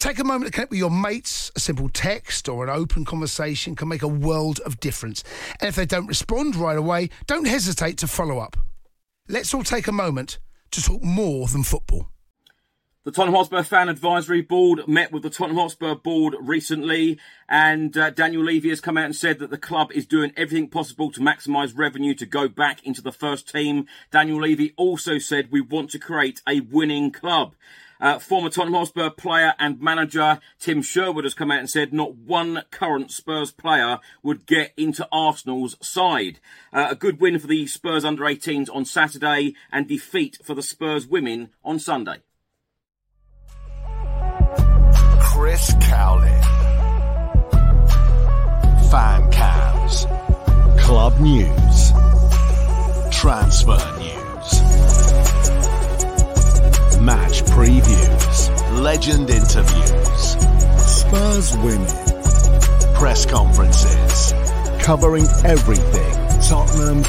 Take a moment to connect with your mates. A simple text or an open conversation can make a world of difference. And if they don't respond right away, don't hesitate to follow up. Let's all take a moment to talk more than football. The Tottenham Hotspur Fan Advisory Board met with the Tottenham Hotspur Board recently, and uh, Daniel Levy has come out and said that the club is doing everything possible to maximise revenue to go back into the first team. Daniel Levy also said we want to create a winning club. Uh, former Tottenham Hotspur player and manager Tim Sherwood has come out and said not one current Spurs player would get into Arsenal's side. Uh, a good win for the Spurs under 18s on Saturday and defeat for the Spurs women on Sunday. Chris Cowlin. Fan cams. Club news. Transfer news. Match previews. Legend interviews. Spurs women. Press conferences. Covering everything Tottenham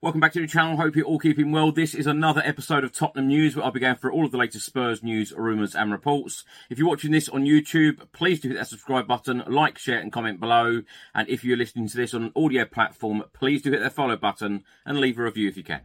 Welcome back to the channel. Hope you're all keeping well. This is another episode of Tottenham News where I'll be going through all of the latest Spurs news, rumours and reports. If you're watching this on YouTube, please do hit that subscribe button, like, share and comment below. And if you're listening to this on an audio platform, please do hit that follow button and leave a review if you can.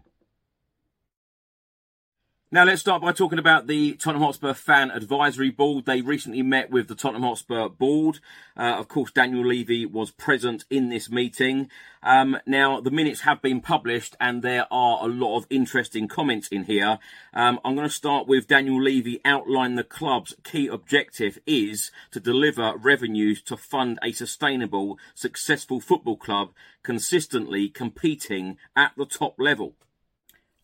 Now let's start by talking about the Tottenham Hotspur Fan Advisory Board. They recently met with the Tottenham Hotspur Board. Uh, of course, Daniel Levy was present in this meeting. Um, now the minutes have been published, and there are a lot of interesting comments in here. Um, I'm going to start with Daniel Levy outline the club's key objective is to deliver revenues to fund a sustainable, successful football club consistently competing at the top level.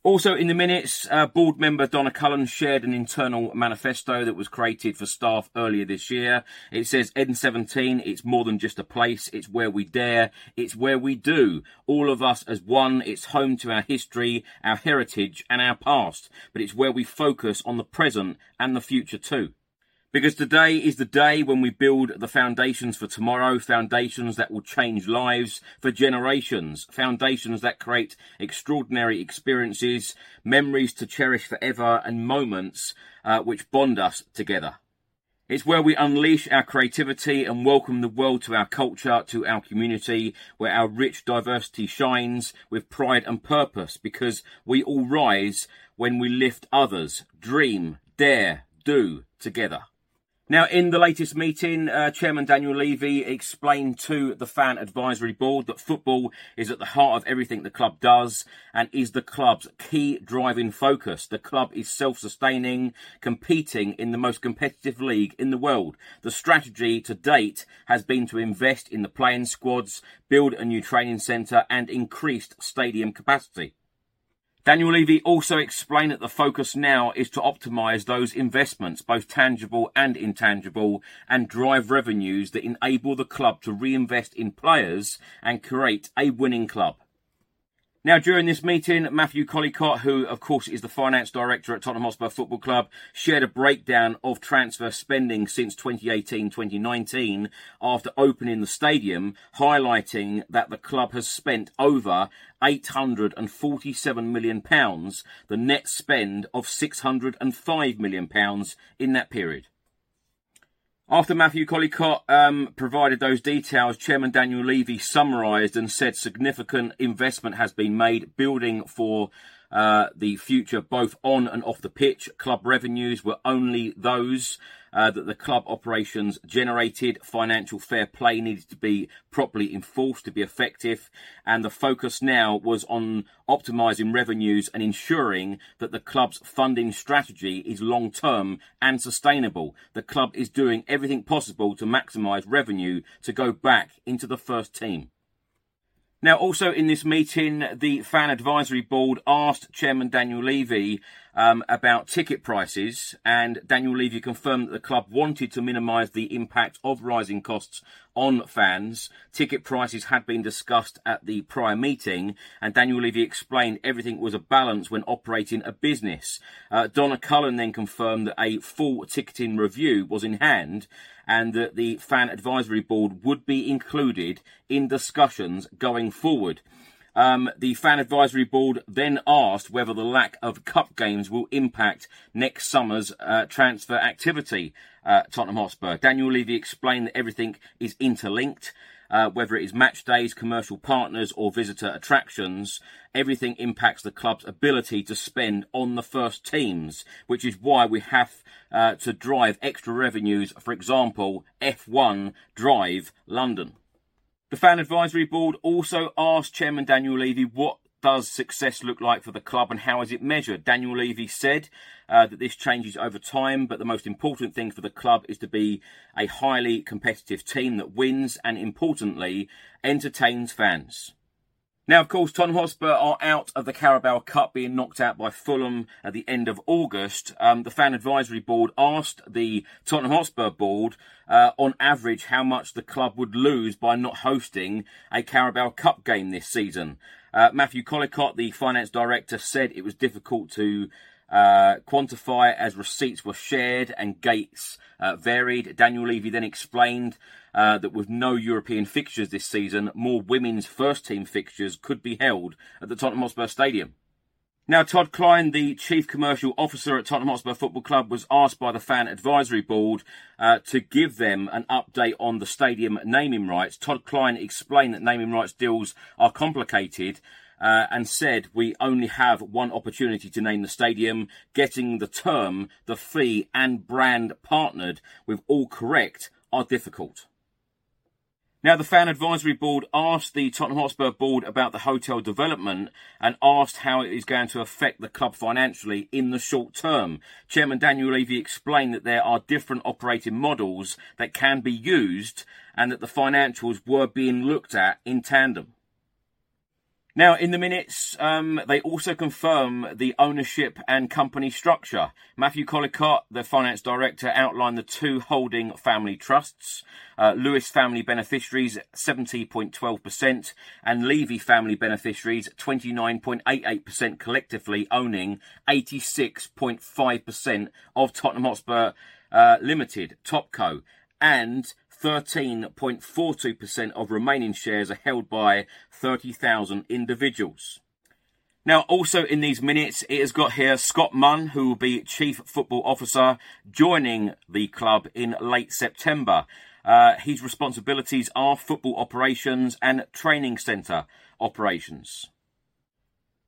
Also, in the minutes, uh, board member Donna Cullen shared an internal manifesto that was created for staff earlier this year. It says N17, it's more than just a place, it's where we dare, it's where we do. All of us as one, it's home to our history, our heritage, and our past, but it's where we focus on the present and the future too. Because today is the day when we build the foundations for tomorrow, foundations that will change lives for generations, foundations that create extraordinary experiences, memories to cherish forever, and moments uh, which bond us together. It's where we unleash our creativity and welcome the world to our culture, to our community, where our rich diversity shines with pride and purpose because we all rise when we lift others, dream, dare, do together. Now, in the latest meeting, uh, Chairman Daniel Levy explained to the Fan Advisory Board that football is at the heart of everything the club does and is the club's key driving focus. The club is self-sustaining, competing in the most competitive league in the world. The strategy to date has been to invest in the playing squads, build a new training centre and increased stadium capacity. Daniel Levy also explained that the focus now is to optimise those investments, both tangible and intangible, and drive revenues that enable the club to reinvest in players and create a winning club. Now, during this meeting, Matthew Collecott, who of course is the finance director at Tottenham Hotspur Football Club, shared a breakdown of transfer spending since 2018-2019 after opening the stadium, highlighting that the club has spent over 847 million pounds, the net spend of 605 million pounds in that period. After Matthew Collecott um, provided those details, Chairman Daniel Levy summarised and said significant investment has been made building for uh, the future, both on and off the pitch. Club revenues were only those uh, that the club operations generated. Financial fair play needed to be properly enforced to be effective, and the focus now was on optimising revenues and ensuring that the club's funding strategy is long term and sustainable. The club is doing everything possible to maximise revenue to go back into the first team. Now, also in this meeting, the Fan Advisory Board asked Chairman Daniel Levy um, about ticket prices, and Daniel Levy confirmed that the club wanted to minimise the impact of rising costs on fans. Ticket prices had been discussed at the prior meeting, and Daniel Levy explained everything was a balance when operating a business. Uh, Donna Cullen then confirmed that a full ticketing review was in hand and that the fan advisory board would be included in discussions going forward. Um, the fan advisory board then asked whether the lack of cup games will impact next summer's uh, transfer activity at Tottenham Hotspur. Daniel Levy explained that everything is interlinked. Uh, whether it is match days, commercial partners, or visitor attractions, everything impacts the club's ability to spend on the first teams, which is why we have uh, to drive extra revenues. For example, F1 Drive London. The Fan Advisory Board also asked Chairman Daniel Levy what does success look like for the club and how is it measured? Daniel Levy said uh, that this changes over time, but the most important thing for the club is to be a highly competitive team that wins and, importantly, entertains fans. Now, of course, Tottenham Hotspur are out of the Carabao Cup, being knocked out by Fulham at the end of August. Um, the Fan Advisory Board asked the Tottenham Hotspur Board, uh, on average, how much the club would lose by not hosting a Carabao Cup game this season. Uh, Matthew Collecott, the finance director, said it was difficult to uh, quantify as receipts were shared and gates uh, varied. Daniel Levy then explained uh, that with no European fixtures this season, more women's first team fixtures could be held at the Tottenham Hotspur Stadium. Now, Todd Kline, the Chief Commercial Officer at Tottenham Hotspur Football Club, was asked by the Fan Advisory Board uh, to give them an update on the stadium naming rights. Todd Kline explained that naming rights deals are complicated uh, and said we only have one opportunity to name the stadium. Getting the term, the fee, and brand partnered with all correct are difficult. Now, the Fan Advisory Board asked the Tottenham Hotspur Board about the hotel development and asked how it is going to affect the club financially in the short term. Chairman Daniel Levy explained that there are different operating models that can be used and that the financials were being looked at in tandem. Now, in the minutes, um, they also confirm the ownership and company structure. Matthew Collecott, the finance director, outlined the two holding family trusts uh, Lewis family beneficiaries 70.12%, and Levy family beneficiaries 29.88%, collectively owning 86.5% of Tottenham Hotspur uh, Limited, Topco, and 13.42% of remaining shares are held by 30,000 individuals. Now, also in these minutes, it has got here Scott Munn, who will be Chief Football Officer, joining the club in late September. Uh, his responsibilities are football operations and training centre operations.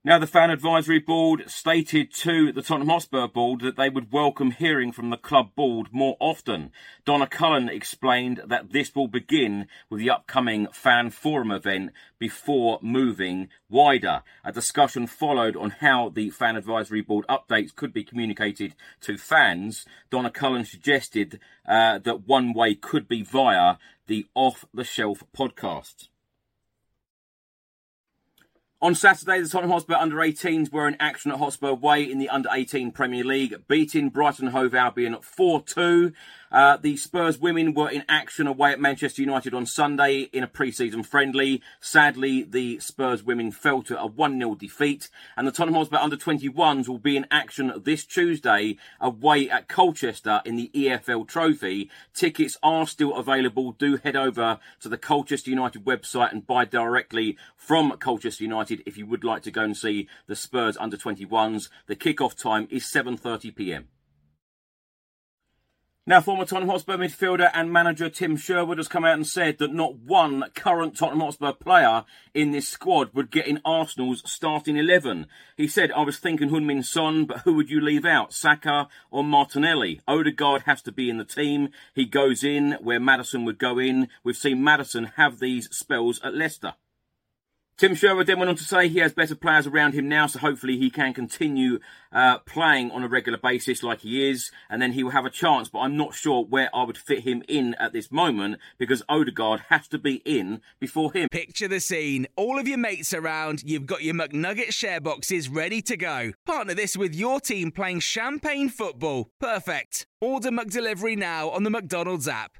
Now, the Fan Advisory Board stated to the Tottenham Hotspur Board that they would welcome hearing from the club board more often. Donna Cullen explained that this will begin with the upcoming Fan Forum event before moving wider. A discussion followed on how the Fan Advisory Board updates could be communicated to fans. Donna Cullen suggested uh, that one way could be via the off the shelf podcast. On Saturday, the Tottenham Hotspur under 18s were in action at Hotspur Way in the under 18 Premier League, beating Brighton Hove Albion 4 2. Uh, the Spurs women were in action away at Manchester United on Sunday in a pre-season friendly. Sadly, the Spurs women fell to a 1-0 defeat. And the Tottenham Hotspur under-21s will be in action this Tuesday away at Colchester in the EFL Trophy. Tickets are still available. Do head over to the Colchester United website and buy directly from Colchester United if you would like to go and see the Spurs under-21s. The kick-off time is 7.30pm. Now, former Tottenham Hotspur midfielder and manager Tim Sherwood has come out and said that not one current Tottenham Hotspur player in this squad would get in Arsenal's starting 11. He said, I was thinking Heung-min Son, but who would you leave out, Saka or Martinelli? Odegaard has to be in the team. He goes in where Maddison would go in. We've seen Maddison have these spells at Leicester. Tim Sherwood then went on to say he has better players around him now, so hopefully he can continue uh, playing on a regular basis like he is, and then he will have a chance. But I'm not sure where I would fit him in at this moment because Odegaard has to be in before him. Picture the scene. All of your mates around, you've got your McNugget share boxes ready to go. Partner this with your team playing champagne football. Perfect. Order McDelivery now on the McDonald's app.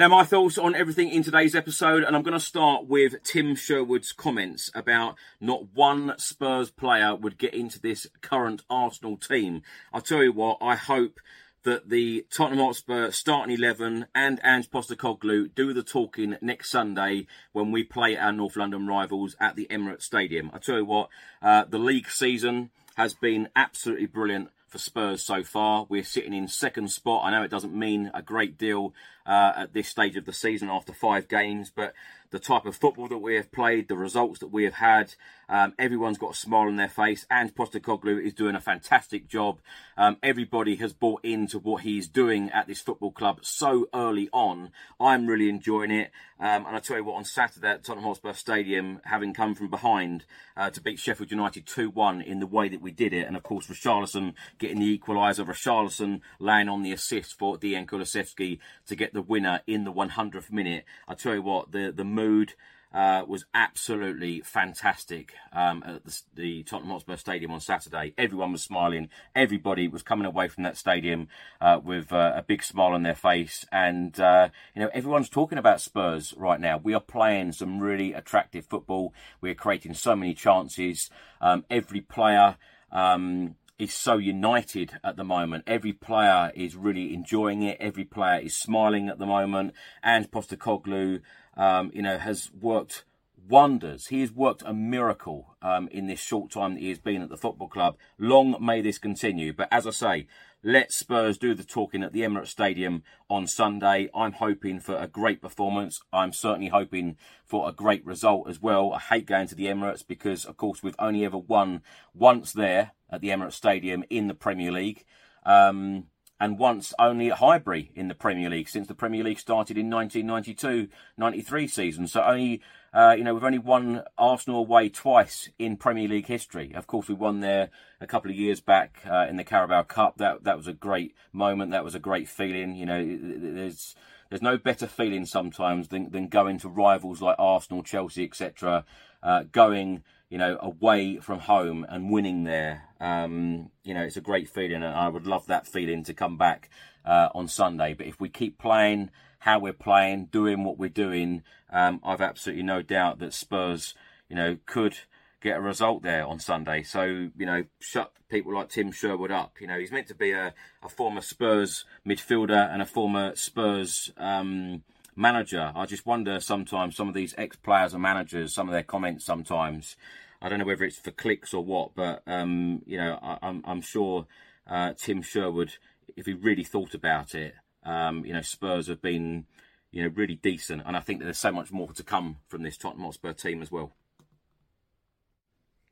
Now, my thoughts on everything in today's episode, and I'm going to start with Tim Sherwood's comments about not one Spurs player would get into this current Arsenal team. I'll tell you what, I hope that the Tottenham Hotspur starting 11 and Ange Postecoglou do the talking next Sunday when we play our North London rivals at the Emirates Stadium. I tell you what, uh, the league season has been absolutely brilliant for Spurs so far. We're sitting in second spot. I know it doesn't mean a great deal uh, at this stage of the season after five games, but the type of football that we have played, the results that we have had, um, everyone's got a smile on their face. And Postecoglou is doing a fantastic job. Um, everybody has bought into what he's doing at this football club so early on. I'm really enjoying it. Um, and I tell you what, on Saturday at Tottenham Hotspur Stadium, having come from behind uh, to beat Sheffield United 2-1 in the way that we did it, and of course Richarlison getting the equaliser, Richarlison laying on the assist for Dejan Kulusevski to get the winner in the 100th minute. I tell you what, the the mood uh, was absolutely fantastic um, at the, the, Tottenham Hotspur Stadium on Saturday. Everyone was smiling. Everybody was coming away from that stadium uh, with uh, a big smile on their face. And, uh, you know, everyone's talking about Spurs right now. We are playing some really attractive football. We're creating so many chances. Um, every player. Um, is so united at the moment. Every player is really enjoying it. Every player is smiling at the moment. And Postecoglou, um, you know, has worked wonders. He has worked a miracle um, in this short time that he has been at the football club. Long may this continue. But as I say, let Spurs do the talking at the Emirates Stadium on Sunday. I'm hoping for a great performance. I'm certainly hoping for a great result as well. I hate going to the Emirates because, of course, we've only ever won once there at the Emirates Stadium in the Premier League. Um, and once only at Highbury in the Premier League since the Premier League started in 1992-93 season. So only, uh, you know, we've only won Arsenal away twice in Premier League history. Of course, we won there a couple of years back uh, in the Carabao Cup. That that was a great moment. That was a great feeling. You know, there's there's no better feeling sometimes than than going to rivals like Arsenal, Chelsea, etc. Uh, going you know, away from home and winning there. Um, you know, it's a great feeling, and I would love that feeling to come back uh, on Sunday. But if we keep playing how we're playing, doing what we're doing, um, I've absolutely no doubt that Spurs, you know, could get a result there on Sunday. So, you know, shut people like Tim Sherwood up. You know, he's meant to be a, a former Spurs midfielder and a former Spurs. Um, manager. I just wonder sometimes some of these ex players and managers, some of their comments sometimes. I don't know whether it's for clicks or what, but um, you know, I, am I'm, I'm sure uh, Tim Sherwood, if he really thought about it, um, you know, Spurs have been, you know, really decent, and I think there's so much more to come from this Tottenham Hotspur team as well.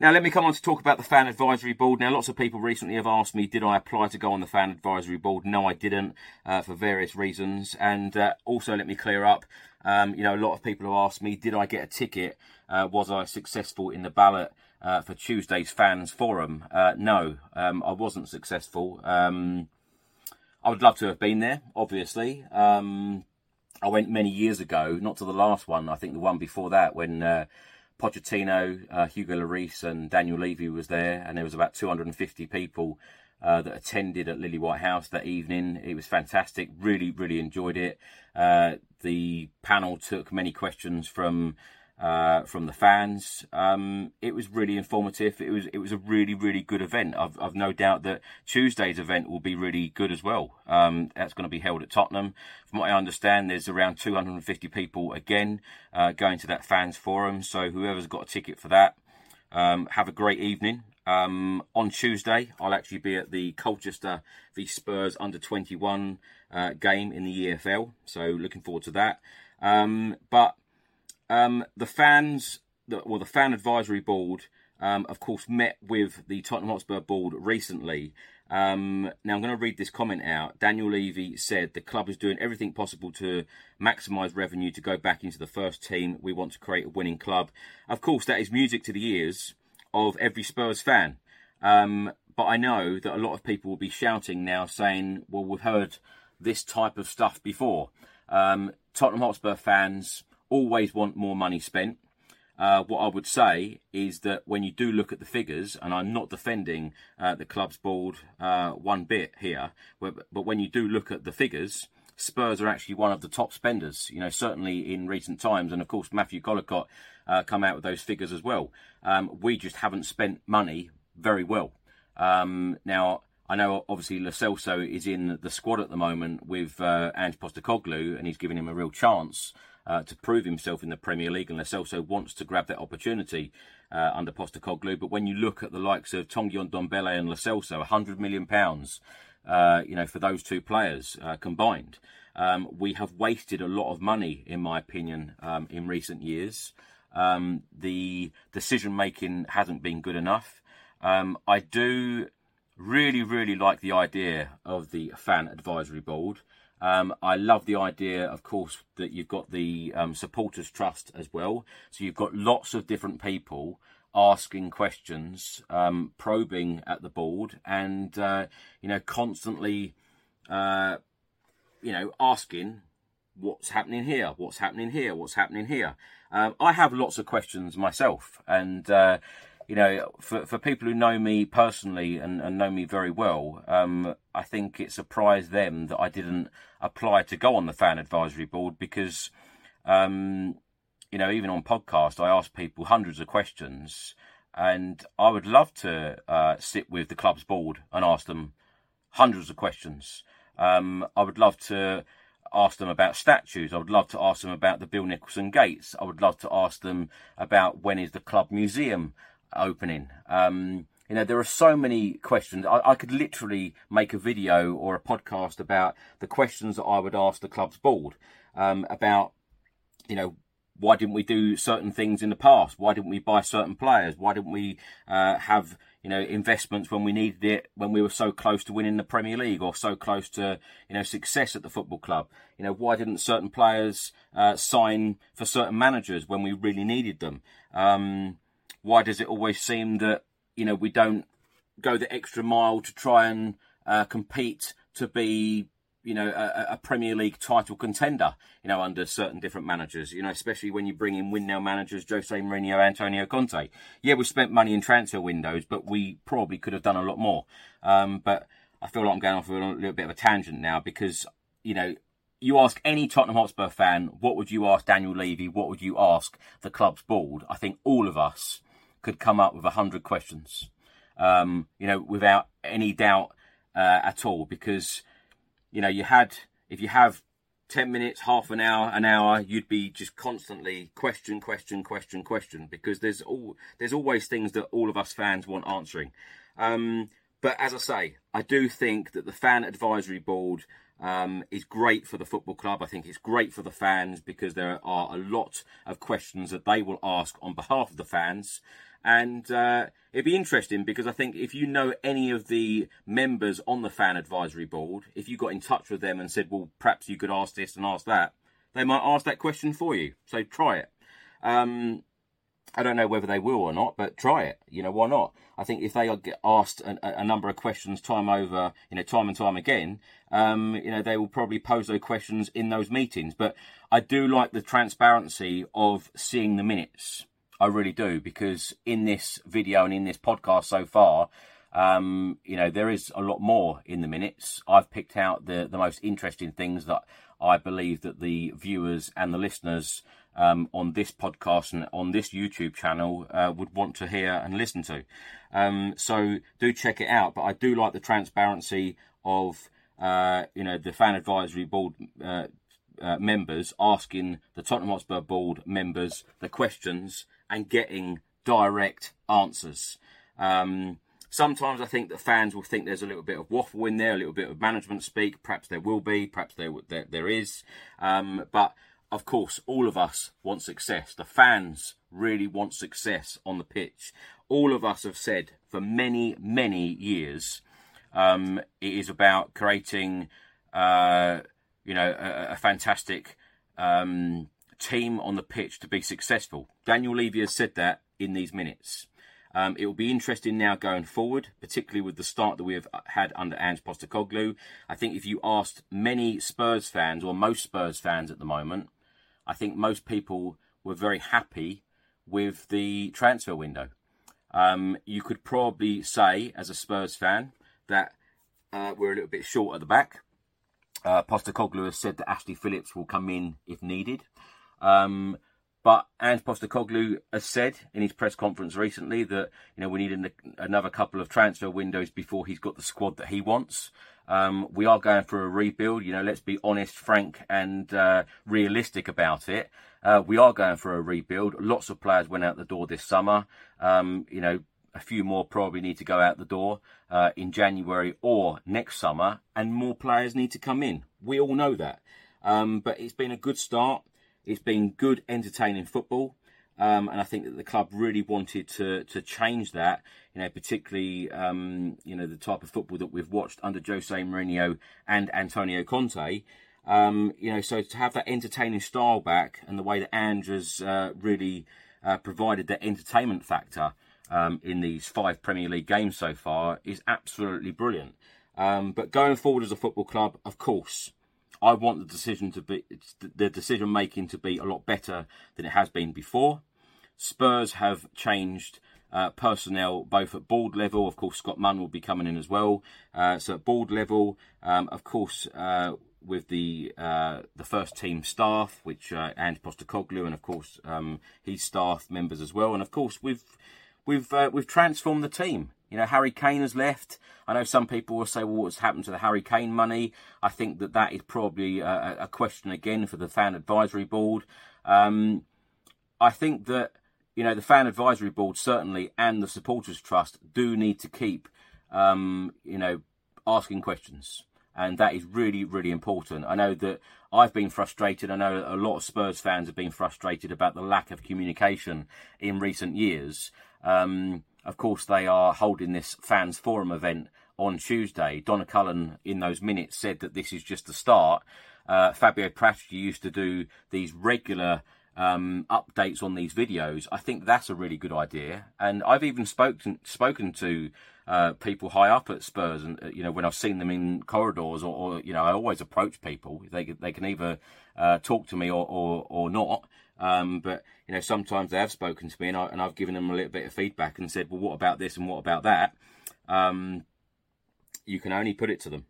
Now, let me come on to talk about the fan advisory board. Now, lots of people recently have asked me, did I apply to go on the fan advisory board? No, I didn't, uh, for various reasons. And uh, also, let me clear up, um, you know, a lot of people have asked me, did I get a ticket? Uh, was I successful in the ballot uh, for Tuesday's fans forum. Uh, no, um, I wasn't successful. Um, I would love to have been there, obviously. Um, I went many years ago, not to the last one. I think the one before that when uh, Pochettino, uh, Hugo Lloris, and Daniel Levy was there, and there was about 250 people uh, that attended at Lilywhite House that evening. It was fantastic. Really, really enjoyed it. Uh, the panel took many questions from uh, from the fans. Um, it was really informative. It was it was a really really good event. I've I've no doubt that Tuesday's event will be really good as well. Um, that's going to be held at Tottenham. From what I understand, there's around 250 people again uh, going to that fans forum. So whoever's got a ticket for that, um, have a great evening. Um, on Tuesday, I'll actually be at the Colchester v Spurs under 21 uh, game in the EFL. So looking forward to that. Um, but um, the fans, the, well, the fan advisory board, um, of course, met with the Tottenham Hotspur board recently. Um, now, I'm going to read this comment out. Daniel Levy said the club is doing everything possible to maximise revenue to go back into the first team. We want to create a winning club. Of course, that is music to the ears of every Spurs fan. Um, but I know that a lot of people will be shouting now, saying, "Well, we've heard this type of stuff before." Um, Tottenham Hotspur fans always want more money spent. Uh, what I would say is that when you do look at the figures, and I'm not defending uh, the club's board uh, one bit here, but, when you do look at the figures, Spurs are actually one of the top spenders. You know, certainly in recent times, and of course Matthew Collecott uh, come out with those figures as well. Um, we just haven't spent money very well. Um, now. I know obviously Lo Celso is in the squad at the moment with uh, Ange Postecoglou, and he's giving him a real chance uh, to prove himself in the Premier League, and Lo wants to grab that opportunity uh, under Postecoglou. But when you look at the likes of Tanguy Ndombele and Lo Celso, 100 million pounds, uh, you know, for those two players uh, combined, um, we have wasted a lot of money, in my opinion, um, in recent years. Um, the decision making hasn't been good enough. Um, I do really, really like the idea of the fan advisory board. Um, I love the idea, of course, that you've got the um, supporters trust as well. So you've got lots of different people asking questions, um, probing at the board, and uh, you know, constantly, uh, you know, asking what's happening here, what's happening here, what's happening here. Um, I have lots of questions myself, and uh, you know, for, for people who know me personally and, and know me very well, um, I think it surprised them that I didn't apply to go on the fan advisory board because, um, you know, even on podcast, I ask people hundreds of questions, and I would love to uh, sit with the club's board and ask them hundreds of questions. Um, I would love to ask them about statues. I would love to ask them about the Bill Nicholson gates. I would love to ask them about when is the club museum opening. Um, you know, there are so many questions. I, I, could literally make a video or a podcast about the questions that I would ask the club's board um, about, you know, why didn't we do certain things in the past? Why didn't we buy certain players? Why didn't we uh, have you know investments when we needed it when we were so close to winning the Premier League or so close to you know success at the football club? You know why didn't certain players uh, sign for certain managers when we really needed them? Um, why does it always seem that you know we don't go the extra mile to try and uh, compete to be you know a, a, Premier League title contender you know under certain different managers you know especially when you bring in win now managers Jose Mourinho Antonio Conte yeah we spent money in transfer windows but we probably could have done a lot more um, but I feel like I'm going off a little bit of a tangent now because you know you ask any Tottenham Hotspur fan, what would you ask Daniel Levy? What would you ask the club's board? I think all of us could come up with a hundred questions, um, you know, without any doubt uh, at all. Because you know, you had if you have ten minutes, half an hour, an hour, you'd be just constantly question, question, question, question. Because there's all there's always things that all of us fans want answering. Um, but as I say, I do think that the fan advisory board um, is great for the football club. I think it's great for the fans because there are a lot of questions that they will ask on behalf of the fans. And uh, it'd be interesting because I think if you know any of the members on the fan advisory board, if you got in touch with them and said, well, perhaps you could ask this and ask that, they might ask that question for you. So try it. Um, I don't know whether they will or not, but try it. You know, why not? I think if they get asked a, a number of questions time over, you know, time and time again, um, you know, they will probably pose those questions in those meetings. But I do like the transparency of seeing the minutes. I really do, because in this video and in this podcast so far, um, you know, there is a lot more in the minutes. I've picked out the, the most interesting things that I believe that the viewers and the listeners um, on this podcast and on this YouTube channel uh, would want to hear and listen to. Um, so do check it out. But I do like the transparency of uh, you know the fan advisory board uh, uh members asking the Tottenham Hotspur board members the questions and getting direct answers. Um, sometimes I think that fans will think there's a little bit of waffle in there, a little bit of management speak. Perhaps there will be, perhaps there there, there is. Um, but of course, all of us want success. The fans really want success on the pitch. All of us have said for many, many years, um, it is about creating, uh, you know, a, a fantastic um, team on the pitch to be successful. Daniel Levy has said that in these minutes. Um, it will be interesting now going forward, particularly with the start that we have had under Ange Postecoglou. I think if you asked many Spurs fans, or most Spurs fans at the moment, I think most people were very happy with the transfer window. Um, you could probably say, as a Spurs fan, that uh, we're a little bit short at the back. Uh, Postecoglou has said that Ashley Phillips will come in if needed. Um, but Ange Postecoglou has said in his press conference recently that you know we need an, another couple of transfer windows before he's got the squad that he wants. Um, we are going for a rebuild. You know, let's be honest, frank, and uh, realistic about it. Uh, we are going for a rebuild. Lots of players went out the door this summer. Um, you know, a few more probably need to go out the door uh, in January or next summer, and more players need to come in. We all know that. Um, but it's been a good start. It's been good, entertaining football. Um, and I think that the club really wanted to to change that. You know, particularly um, you know the type of football that we've watched under Jose Mourinho and Antonio Conte. Um, you know, so to have that entertaining style back and the way that has uh, really uh, provided that entertainment factor um, in these five Premier League games so far is absolutely brilliant. Um, but going forward as a football club, of course, I want the decision to be the decision making to be a lot better than it has been before. Spurs have changed uh, personnel both at board level. Of course, Scott Munn will be coming in as well. Uh, so at board level, um, of course, uh, with the uh, the first team staff, which uh, Ange Postecoglou, and of course um, his staff members as well, and of course we've we've uh, we've transformed the team. You know, Harry Kane has left. I know some people will say, well, what's happened to the Harry Kane money? I think that that is probably a, a question again for the fan advisory board. Um, I think that you know, the fan advisory board certainly and the supporters trust do need to keep, um, you know, asking questions. And that is really, really important. I know that I've been frustrated. I know a lot of Spurs fans have been frustrated about the lack of communication in recent years. Um, of course, they are holding this fans forum event on Tuesday. Donna Cullen, in those minutes, said that this is just the start. Uh, Fabio Paratici used to do these regular um, updates on these videos, I think that's a really good idea. And I've even spoken spoken to uh, people high up at Spurs, and uh, you know when I've seen them in corridors, or, or you know I always approach people. They they can either uh, talk to me or or, or not. Um, but you know sometimes they have spoken to me, and, I, and I've given them a little bit of feedback and said, well, what about this and what about that? Um, you can only put it to them.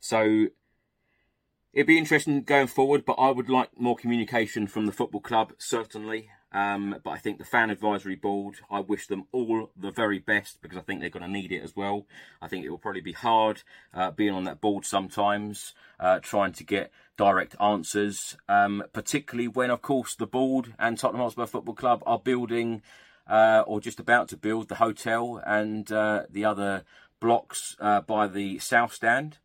So It'd be interesting going forward, but I would like more communication from the football club, certainly. Um, but I think the fan advisory board, I wish them all the very best because I think they're going to need it as well. I think it will probably be hard uh, being on that board sometimes, uh, trying to get direct answers, um, particularly when, of course, the board and Tottenham Hotspur Football Club are building uh, or just about to build the hotel and uh, the other blocks uh, by the south stand.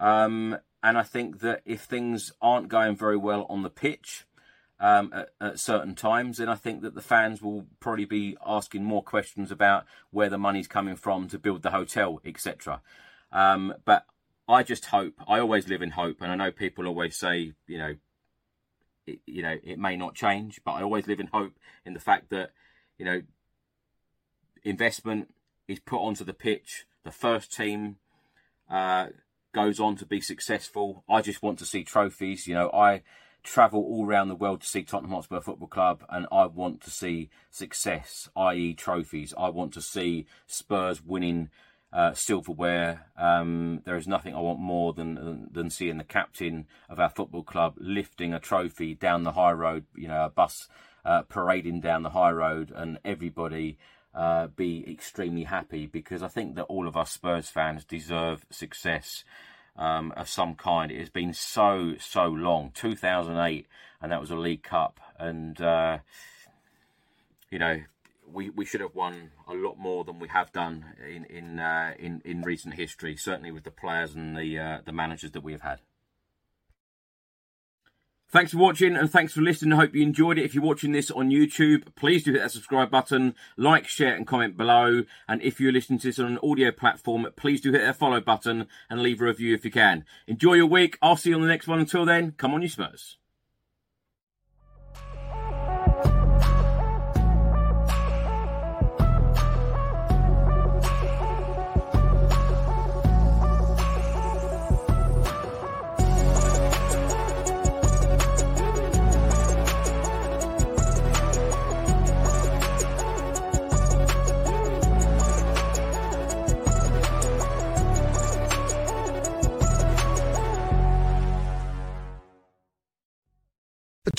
Um, and I think that if things aren't going very well on the pitch um, at, at, certain times, then I think that the fans will probably be asking more questions about where the money's coming from to build the hotel, etc. Um, but I just hope. I always live in hope, and I know people always say, you know, it, you know, it may not change, but I always live in hope in the fact that you know, investment is put onto the pitch. The first team uh, goes on to be successful. I just want to see trophies. You know, I travel all around the world to see Tottenham Hotspur Football Club, and I want to see success, i.e., trophies. I want to see Spurs winning uh, silverware. Um, there is nothing I want more than, than, seeing the captain of our football club lifting a trophy down the high road. You know, a bus uh, parading down the high road, and everybody. Uh, be extremely happy because I think that all of us Spurs fans deserve success um, of some kind. It has been so so long. 2008, and that was a League Cup, and uh, you know we, we should have won a lot more than we have done in in uh, in in recent history. Certainly with the players and the uh, the managers that we have had. Thanks for watching and thanks for listening. I hope you enjoyed it. If you're watching this on YouTube, please do hit that subscribe button, like, share, and comment below. And if you're listening to this on an audio platform, please do hit that follow button and leave a review if you can. Enjoy your week. I'll see you on the next one. Until then, come on, you Spurs.